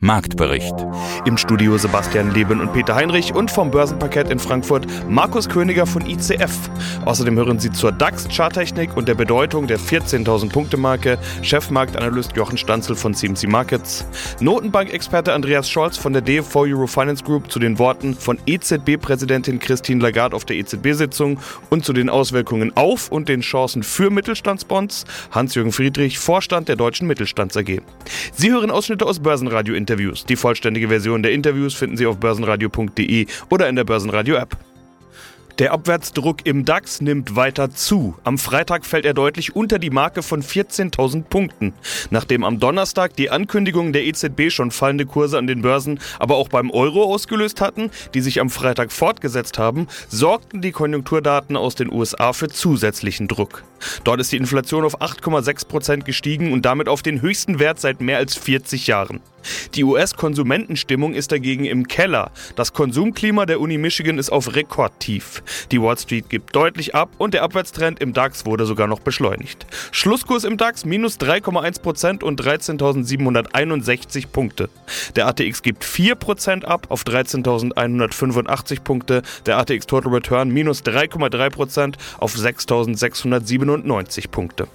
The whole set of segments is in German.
Marktbericht. Im Studio Sebastian Leben und Peter Heinrich und vom Börsenparkett in Frankfurt Markus Königer von ICF. Außerdem hören Sie zur DAX-Charttechnik und der Bedeutung der 14.000 Punkte Marke Chefmarktanalyst Jochen Stanzel von CMC Markets, Notenbank-Experte Andreas Scholz von der DFV Eurofinance Group zu den Worten von EZB-Präsidentin Christine Lagarde auf der EZB-Sitzung und zu den Auswirkungen auf und den Chancen für Mittelstandsbonds Hans-Jürgen Friedrich, Vorstand der Deutschen Mittelstands AG. Sie hören Ausschnitte aus Börsenradio in Interviews. Die vollständige Version der Interviews finden Sie auf börsenradio.de oder in der Börsenradio-App. Der Abwärtsdruck im DAX nimmt weiter zu. Am Freitag fällt er deutlich unter die Marke von 14.000 Punkten. Nachdem am Donnerstag die Ankündigungen der EZB schon fallende Kurse an den Börsen, aber auch beim Euro ausgelöst hatten, die sich am Freitag fortgesetzt haben, sorgten die Konjunkturdaten aus den USA für zusätzlichen Druck. Dort ist die Inflation auf 8,6 Prozent gestiegen und damit auf den höchsten Wert seit mehr als 40 Jahren. Die US-Konsumentenstimmung ist dagegen im Keller. Das Konsumklima der Uni Michigan ist auf Rekordtief. Die Wall Street gibt deutlich ab und der Abwärtstrend im DAX wurde sogar noch beschleunigt. Schlusskurs im DAX minus 3,1% und 13.761 Punkte. Der ATX gibt 4% ab auf 13.185 Punkte. Der ATX Total Return minus 3,3% auf 6.697 Punkte.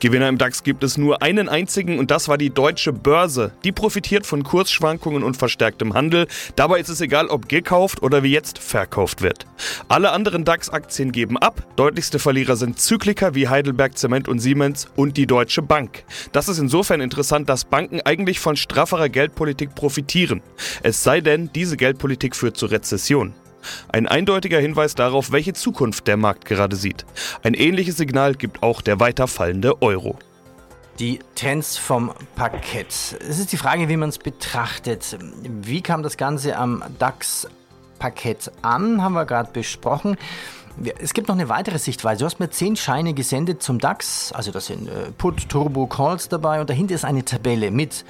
Gewinner im DAX gibt es nur einen einzigen und das war die deutsche Börse. Die profitiert von Kursschwankungen und verstärktem Handel. Dabei ist es egal, ob gekauft oder wie jetzt verkauft wird. Alle anderen DAX-Aktien geben ab. Deutlichste Verlierer sind Zykliker wie Heidelberg Zement und Siemens und die Deutsche Bank. Das ist insofern interessant, dass Banken eigentlich von strafferer Geldpolitik profitieren. Es sei denn, diese Geldpolitik führt zur Rezession. Ein eindeutiger Hinweis darauf, welche Zukunft der Markt gerade sieht. Ein ähnliches Signal gibt auch der weiter fallende Euro. Die Trends vom Parkett. Es ist die Frage, wie man es betrachtet. Wie kam das Ganze am DAX-Parkett an, haben wir gerade besprochen. Es gibt noch eine weitere Sichtweise. Du hast mir zehn Scheine gesendet zum DAX. Also da sind äh, Put, Turbo, Calls dabei und dahinter ist eine Tabelle mit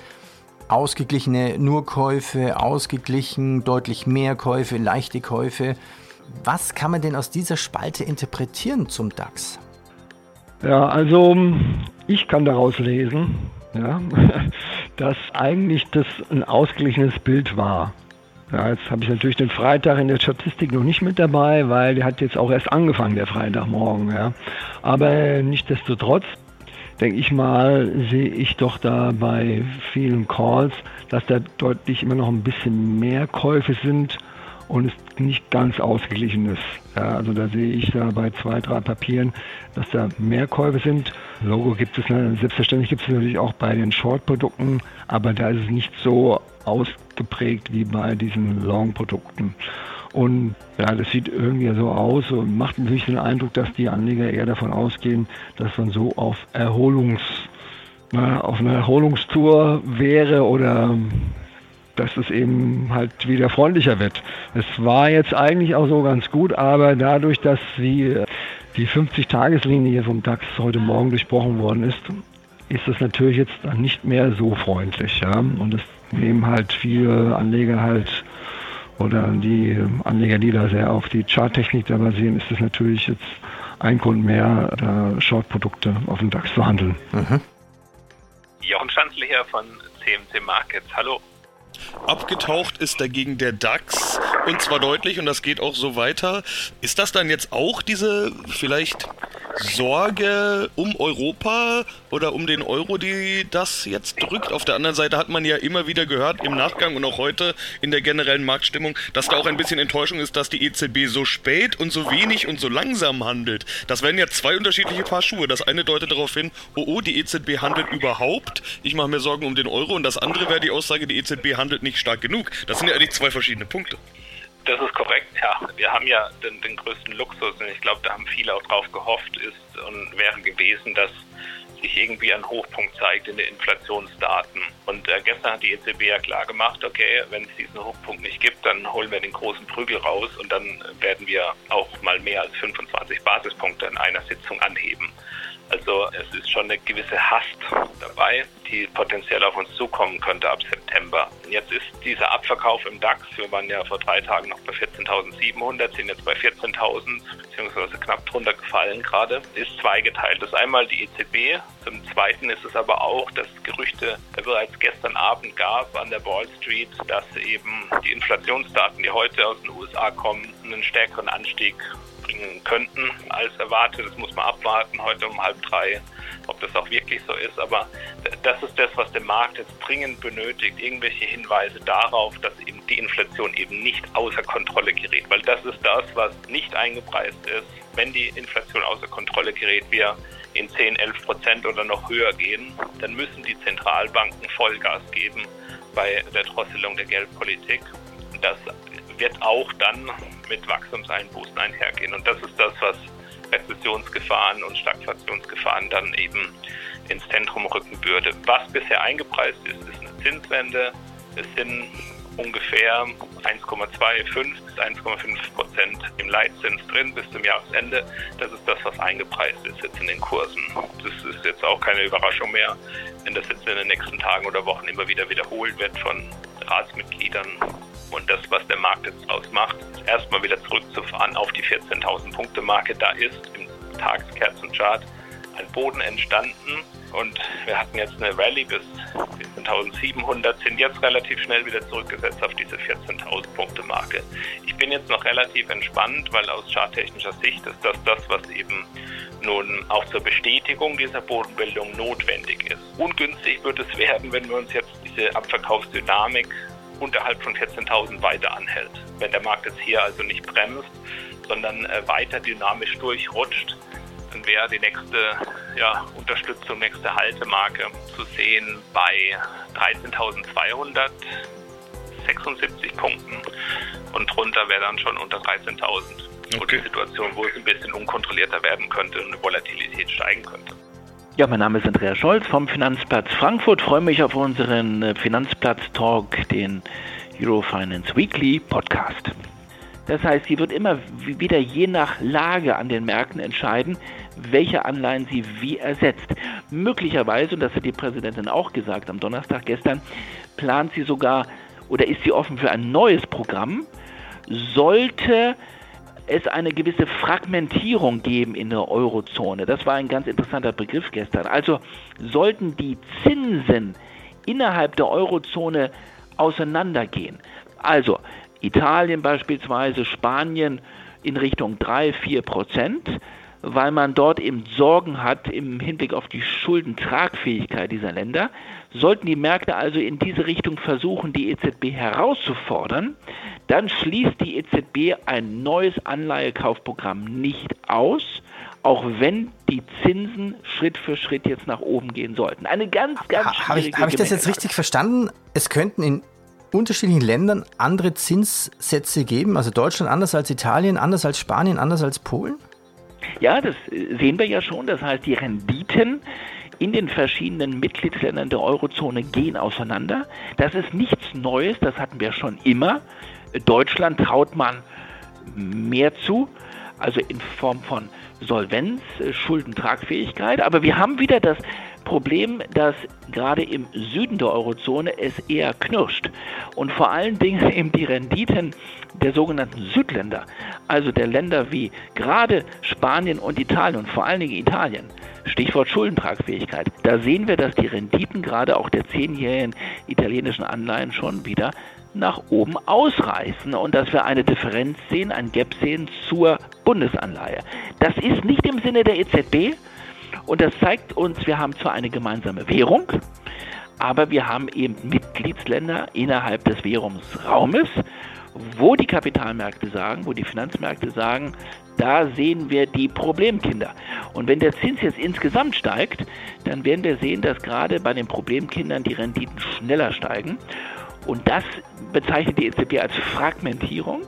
ausgeglichene Nurkäufe, ausgeglichen, deutlich mehr Käufe, leichte Käufe. Was kann man denn aus dieser Spalte interpretieren zum DAX? Ja, also ich kann daraus lesen, ja, dass eigentlich das ein ausgeglichenes Bild war. Ja, jetzt habe ich natürlich den Freitag in der Statistik noch nicht mit dabei, weil der hat jetzt auch erst angefangen, der Freitagmorgen. Ja. Aber nichtsdestotrotz denke ich mal, sehe ich doch da bei vielen Calls, dass da deutlich immer noch ein bisschen mehr Käufe sind und es nicht ganz ausgeglichen ist. Ja, also da sehe ich da bei zwei, drei Papieren, dass da mehr Käufe sind. Logo gibt es, selbstverständlich gibt es natürlich auch bei den Short-Produkten, aber da ist es nicht so ausgeprägt wie bei diesen Long-Produkten. Und ja, das sieht irgendwie so aus und macht natürlich den Eindruck, dass die Anleger eher davon ausgehen, dass man so auf Erholungs, na, auf einer Erholungstour wäre oder dass es eben halt wieder freundlicher wird. Es war jetzt eigentlich auch so ganz gut, aber dadurch, dass die, die 50-Tageslinie vom DAX heute Morgen durchbrochen worden ist, ist das natürlich jetzt nicht mehr so freundlich. Ja? Und es nehmen halt viele Anleger halt oder die Anleger, die da sehr auf die Charttechnik da basieren, ist es natürlich jetzt ein Grund mehr, da Short-Produkte auf dem DAX zu handeln. Mhm. Jochen Schanzle hier von CMC Markets. Hallo. Abgetaucht ist dagegen der DAX und zwar deutlich und das geht auch so weiter. Ist das dann jetzt auch diese vielleicht Sorge um Europa oder um den Euro, die das jetzt drückt. Auf der anderen Seite hat man ja immer wieder gehört im Nachgang und auch heute in der generellen Marktstimmung, dass da auch ein bisschen Enttäuschung ist, dass die EZB so spät und so wenig und so langsam handelt. Das wären ja zwei unterschiedliche Paar Schuhe. Das eine deutet darauf hin, oh oh, die EZB handelt überhaupt. Ich mache mir Sorgen um den Euro und das andere wäre die Aussage, die EZB handelt nicht stark genug. Das sind ja eigentlich zwei verschiedene Punkte. Das ist korrekt, ja. Wir haben ja den, den größten Luxus und ich glaube, da haben viele auch drauf gehofft ist und wäre gewesen, dass sich irgendwie ein Hochpunkt zeigt in den Inflationsdaten. Und äh, gestern hat die EZB ja klar gemacht, okay, wenn es diesen Hochpunkt nicht gibt, dann holen wir den großen Prügel raus und dann werden wir auch mal mehr als 25 Basispunkte in einer Sitzung anheben. Also es ist schon eine gewisse Hast dabei, die potenziell auf uns zukommen könnte ab September. Jetzt ist dieser Abverkauf im DAX, wir waren ja vor drei Tagen noch bei 14.700, sind jetzt bei 14.000 beziehungsweise knapp drunter gefallen gerade, ist zweigeteilt. Das ist einmal die EZB, zum Zweiten ist es aber auch, dass Gerüchte bereits gestern Abend gab an der Wall Street, dass eben die Inflationsdaten, die heute aus den USA kommen, einen stärkeren Anstieg bringen könnten als erwartet. Das muss man abwarten heute um halb drei, ob das auch wirklich so ist. Aber das ist das, was der Markt jetzt dringend benötigt. Irgendwelche Hinweise darauf, dass eben die Inflation eben nicht außer Kontrolle gerät. Weil das ist das, was nicht eingepreist ist. Wenn die Inflation außer Kontrolle gerät, wir in 10, 11 Prozent oder noch höher gehen, dann müssen die Zentralbanken Vollgas geben bei der Drosselung der Geldpolitik. Das wird auch dann mit Wachstumseinbußen einhergehen. Und das ist das, was Rezessionsgefahren und Stagflationsgefahren dann eben ins Zentrum rücken würde. Was bisher eingepreist ist, ist eine Zinswende. Es sind ungefähr 1,25 bis 1,5 Prozent im Leitzins drin bis zum Jahresende. Das ist das, was eingepreist ist jetzt in den Kursen. Das ist jetzt auch keine Überraschung mehr, wenn das jetzt in den nächsten Tagen oder Wochen immer wieder wiederholt wird von Ratsmitgliedern und das, was der Markt jetzt ausmacht, erstmal wieder zurückzufahren auf die 14.000 Punkte Marke. Da ist im Tageskerzenchart ein Boden entstanden und wir hatten jetzt eine Rallye bis 14.700, sind jetzt relativ schnell wieder zurückgesetzt auf diese 14.000 Punkte Marke. Ich bin jetzt noch relativ entspannt, weil aus charttechnischer Sicht ist das das, was eben nun auch zur Bestätigung dieser Bodenbildung notwendig ist. Ungünstig wird es werden, wenn wir uns jetzt diese Abverkaufsdynamik unterhalb von 14.000 weiter anhält. Wenn der Markt jetzt hier also nicht bremst, sondern äh, weiter dynamisch durchrutscht, dann wäre die nächste ja, Unterstützung, nächste Haltemarke zu sehen bei 13.276 Punkten und drunter wäre dann schon unter 13.000. Okay. die Situation, wo es ein bisschen unkontrollierter werden könnte und eine Volatilität steigen könnte. Ja, mein Name ist Andreas Scholz vom Finanzplatz Frankfurt. Freue mich auf unseren äh, Finanzplatz-Talk, den Eurofinance Weekly Podcast. Das heißt, sie wird immer wieder je nach Lage an den Märkten entscheiden, welche Anleihen sie wie ersetzt. Möglicherweise, und das hat die Präsidentin auch gesagt am Donnerstag gestern, plant sie sogar oder ist sie offen für ein neues Programm, sollte es eine gewisse Fragmentierung geben in der Eurozone. Das war ein ganz interessanter Begriff gestern. Also sollten die Zinsen innerhalb der Eurozone auseinandergehen. Also Italien beispielsweise, Spanien in Richtung 3, 4 Prozent, weil man dort eben Sorgen hat im Hinblick auf die Schuldentragfähigkeit dieser Länder. Sollten die Märkte also in diese Richtung versuchen, die EZB herauszufordern, dann schließt die EZB ein neues Anleihekaufprogramm nicht aus, auch wenn die Zinsen Schritt für Schritt jetzt nach oben gehen sollten. Eine ganz, ganz ha, Habe ich, hab ich das jetzt richtig verstanden? Es könnten in unterschiedlichen Ländern andere Zinssätze geben, also Deutschland anders als Italien, anders als Spanien, anders als Polen? Ja, das sehen wir ja schon. Das heißt, die Renditen in den verschiedenen Mitgliedsländern der Eurozone gehen auseinander. Das ist nichts Neues, das hatten wir schon immer. Deutschland traut man mehr zu, also in Form von Solvenz, Schuldentragfähigkeit. Aber wir haben wieder das Problem, dass gerade im Süden der Eurozone es eher knirscht und vor allen Dingen eben die Renditen der sogenannten Südländer, also der Länder wie gerade Spanien und Italien und vor allen Dingen Italien, Stichwort Schuldentragfähigkeit, da sehen wir, dass die Renditen gerade auch der zehnjährigen italienischen Anleihen schon wieder nach oben ausreißen und dass wir eine Differenz sehen, ein Gap sehen zur Bundesanleihe. Das ist nicht im Sinne der EZB, und das zeigt uns, wir haben zwar eine gemeinsame Währung, aber wir haben eben Mitgliedsländer innerhalb des Währungsraumes, wo die Kapitalmärkte sagen, wo die Finanzmärkte sagen, da sehen wir die Problemkinder. Und wenn der Zins jetzt insgesamt steigt, dann werden wir sehen, dass gerade bei den Problemkindern die Renditen schneller steigen. Und das bezeichnet die EZB als Fragmentierung.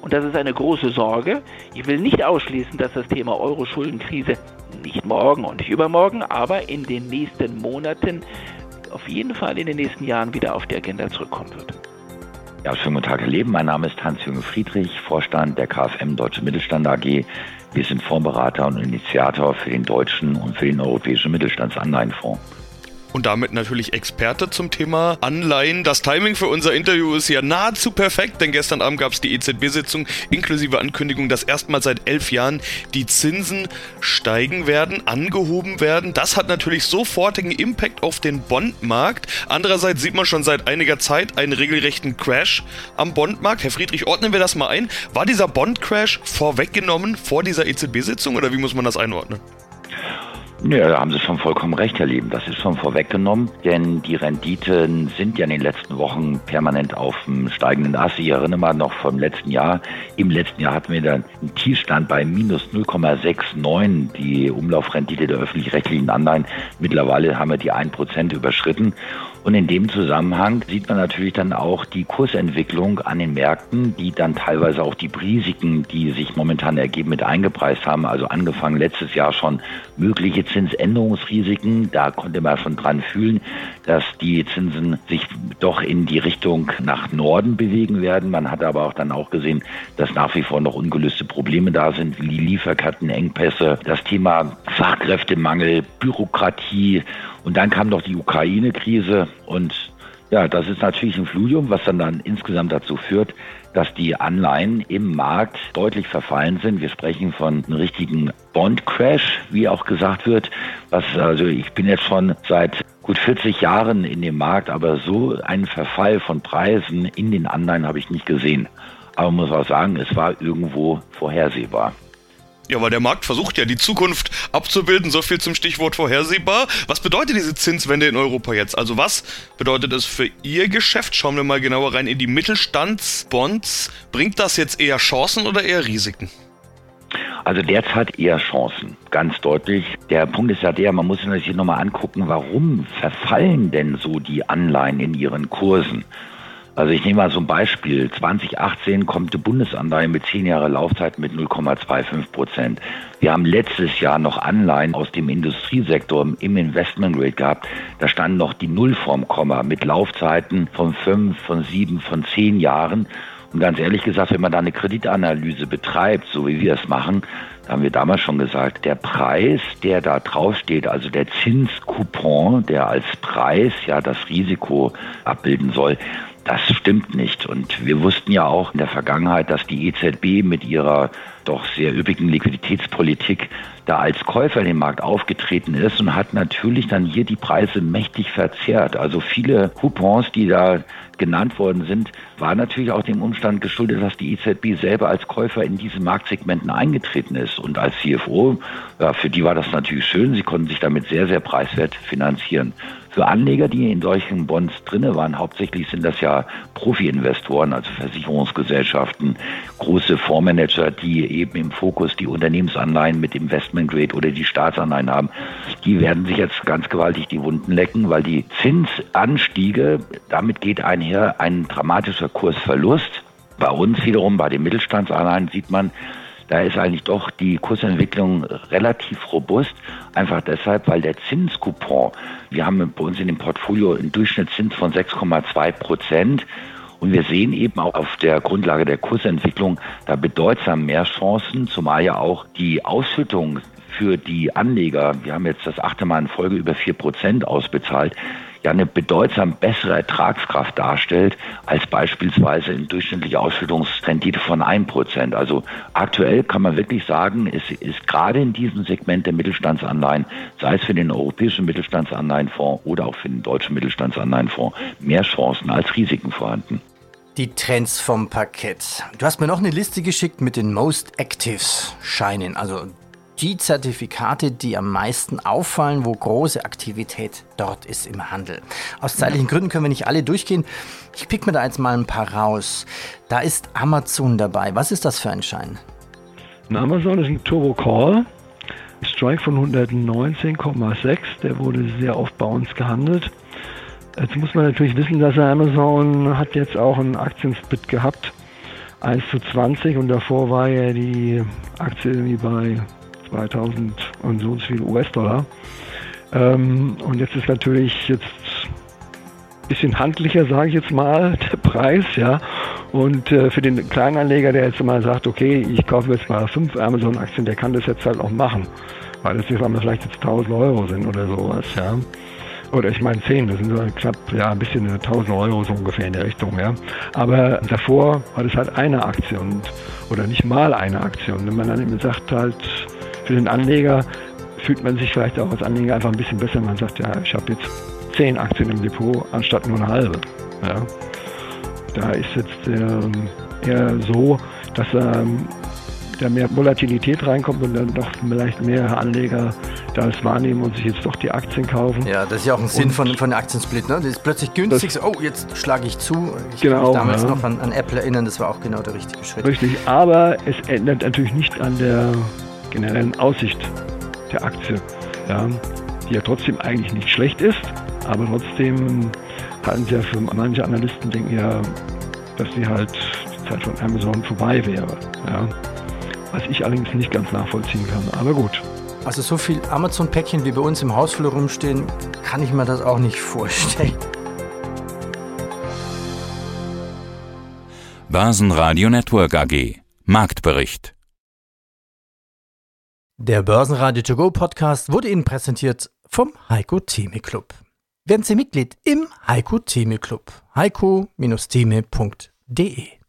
Und das ist eine große Sorge. Ich will nicht ausschließen, dass das Thema Euro-Schuldenkrise nicht morgen und nicht übermorgen, aber in den nächsten Monaten, auf jeden Fall in den nächsten Jahren wieder auf die Agenda zurückkommen wird. Ja, schönen guten Tag, Herr Leben. Mein Name ist Hans-Jürgen Friedrich, Vorstand der KfM Deutsche Mittelstand AG. Wir sind Fondsberater und Initiator für den deutschen und für den europäischen Mittelstandsanleihenfonds und damit natürlich Experte zum Thema Anleihen. Das Timing für unser Interview ist ja nahezu perfekt, denn gestern Abend gab es die EZB-Sitzung inklusive Ankündigung, dass erstmals seit elf Jahren die Zinsen steigen werden, angehoben werden. Das hat natürlich sofortigen Impact auf den Bondmarkt. Andererseits sieht man schon seit einiger Zeit einen regelrechten Crash am Bondmarkt. Herr Friedrich, ordnen wir das mal ein. War dieser Bond-Crash vorweggenommen vor dieser EZB-Sitzung oder wie muss man das einordnen? Ja, da haben Sie schon vollkommen recht, Herr Lieben. Das ist schon vorweggenommen, denn die Renditen sind ja in den letzten Wochen permanent auf dem steigenden Ast. Ich erinnere mal noch vom letzten Jahr. Im letzten Jahr hatten wir dann einen Tiefstand bei minus 0,69, die Umlaufrendite der öffentlich-rechtlichen Anleihen. Mittlerweile haben wir die 1% überschritten. Und in dem Zusammenhang sieht man natürlich dann auch die Kursentwicklung an den Märkten, die dann teilweise auch die Risiken, die sich momentan ergeben, mit eingepreist haben. Also angefangen letztes Jahr schon mögliche Zinsänderungsrisiken. Da konnte man schon dran fühlen, dass die Zinsen sich doch in die Richtung nach Norden bewegen werden. Man hat aber auch dann auch gesehen, dass nach wie vor noch ungelöste Probleme da sind, wie Lieferkettenengpässe, das Thema Fachkräftemangel, Bürokratie und dann kam noch die Ukraine-Krise und ja, das ist natürlich ein Fludium, was dann, dann insgesamt dazu führt, dass die Anleihen im Markt deutlich verfallen sind. Wir sprechen von einem richtigen Bond-Crash, wie auch gesagt wird. Was, also ich bin jetzt schon seit gut 40 Jahren in dem Markt, aber so einen Verfall von Preisen in den Anleihen habe ich nicht gesehen. Aber man muss auch sagen, es war irgendwo vorhersehbar. Ja, weil der Markt versucht ja die Zukunft abzubilden. So viel zum Stichwort vorhersehbar. Was bedeutet diese Zinswende in Europa jetzt? Also was bedeutet es für Ihr Geschäft? Schauen wir mal genauer rein in die Mittelstandsbonds. Bringt das jetzt eher Chancen oder eher Risiken? Also derzeit eher Chancen, ganz deutlich. Der Punkt ist ja der, man muss sich nochmal angucken, warum verfallen denn so die Anleihen in ihren Kursen? Also ich nehme mal so ein Beispiel. 2018 kommt die Bundesanleihe mit 10 Jahre Laufzeit mit 0,25 Prozent. Wir haben letztes Jahr noch Anleihen aus dem Industriesektor im Investment Grade gehabt. Da stand noch die Null vorm Komma mit Laufzeiten von 5, von 7, von 10 Jahren. Und ganz ehrlich gesagt, wenn man da eine Kreditanalyse betreibt, so wie wir es machen, haben wir damals schon gesagt, der Preis, der da draufsteht, also der Zinscoupon, der als Preis ja das Risiko abbilden soll, das stimmt nicht. Und wir wussten ja auch in der Vergangenheit, dass die EZB mit ihrer doch sehr üppigen Liquiditätspolitik da als Käufer in den Markt aufgetreten ist und hat natürlich dann hier die Preise mächtig verzerrt. Also viele Coupons, die da genannt worden sind, war natürlich auch dem Umstand geschuldet, dass die EZB selber als Käufer in diese Marktsegmenten eingetreten ist. Und als CFO, ja, für die war das natürlich schön. Sie konnten sich damit sehr, sehr preiswert finanzieren. Für Anleger, die in solchen Bonds drinne waren, hauptsächlich sind das ja Profi-Investoren, also Versicherungsgesellschaften, große Fondsmanager, die eben im Fokus die Unternehmensanleihen mit Investment Grade oder die Staatsanleihen haben. Die werden sich jetzt ganz gewaltig die Wunden lecken, weil die Zinsanstiege, damit geht einher ein dramatischer Kursverlust. Bei uns wiederum, bei den Mittelstandsanleihen sieht man, da ist eigentlich doch die Kursentwicklung relativ robust. Einfach deshalb, weil der Zinscoupon, wir haben bei uns in dem Portfolio einen Durchschnittszins von 6,2 Prozent. Und wir sehen eben auch auf der Grundlage der Kursentwicklung da bedeutsam mehr Chancen, zumal ja auch die Ausschüttung für die Anleger, wir haben jetzt das achte Mal in Folge über vier Prozent ausbezahlt, ja eine bedeutsam bessere Ertragskraft darstellt als beispielsweise eine durchschnittliche Ausschüttungsrendite von 1%. Also aktuell kann man wirklich sagen, es ist gerade in diesem Segment der Mittelstandsanleihen, sei es für den europäischen Mittelstandsanleihenfonds oder auch für den deutschen Mittelstandsanleihenfonds, mehr Chancen als Risiken vorhanden. Die Trends vom Parkett. Du hast mir noch eine Liste geschickt mit den Most Actives Scheinen, also die Zertifikate, die am meisten auffallen, wo große Aktivität dort ist im Handel. Aus zeitlichen Gründen können wir nicht alle durchgehen. Ich pick mir da jetzt mal ein paar raus. Da ist Amazon dabei. Was ist das für ein Schein? Ein Amazon ist ein Turbo Call. Strike von 119,6. Der wurde sehr oft bei uns gehandelt. Jetzt muss man natürlich wissen, dass Amazon hat jetzt auch einen Aktiensplit gehabt. 1 zu 20 und davor war ja die Aktie irgendwie bei 2000 und so viel US-Dollar. Ähm, und jetzt ist natürlich jetzt ein bisschen handlicher, sage ich jetzt mal, der Preis, ja. Und äh, für den Kleinanleger, der jetzt mal sagt, okay, ich kaufe jetzt mal fünf Amazon-Aktien, der kann das jetzt halt auch machen. Weil das jetzt vielleicht jetzt 1000 Euro sind oder sowas, ja. Oder ich meine 10, das sind so knapp, ja, ein bisschen 1000 Euro so ungefähr in der Richtung, ja. Aber davor war das halt eine Aktion oder nicht mal eine Aktion. Wenn man dann eben sagt halt, für den Anleger fühlt man sich vielleicht auch als Anleger einfach ein bisschen besser. Man sagt, ja, ich habe jetzt 10 Aktien im Depot anstatt nur eine halbe. Ja. Da ist jetzt äh, eher so, dass ähm, da mehr Volatilität reinkommt und dann doch vielleicht mehr Anleger das wahrnehmen und sich jetzt doch die Aktien kaufen. Ja, das ist ja auch ein Sinn und von, von Aktiensplit. Ne? Das ist plötzlich günstig. Oh, jetzt schlage ich zu. Ich genau, kann mich damals ja. noch an, an, Apple erinnern. Das war auch genau der richtige Schritt. Richtig, aber es ändert natürlich nicht an der generellen Aussicht der Aktie, ja, die ja trotzdem eigentlich nicht schlecht ist, aber trotzdem halten sie ja für manche Analysten denken ja, dass sie halt die Zeit von Amazon vorbei wäre. Ja. Was ich allerdings nicht ganz nachvollziehen kann, aber gut. Also so viel Amazon-Päckchen wie bei uns im Hausflur rumstehen, kann ich mir das auch nicht vorstellen. Börsenradio Network AG Marktbericht Der Börsenradio To Go Podcast wurde Ihnen präsentiert vom Heiko Theme Club. Werden Sie Mitglied im Heiko Theme Club. heiko-theme.de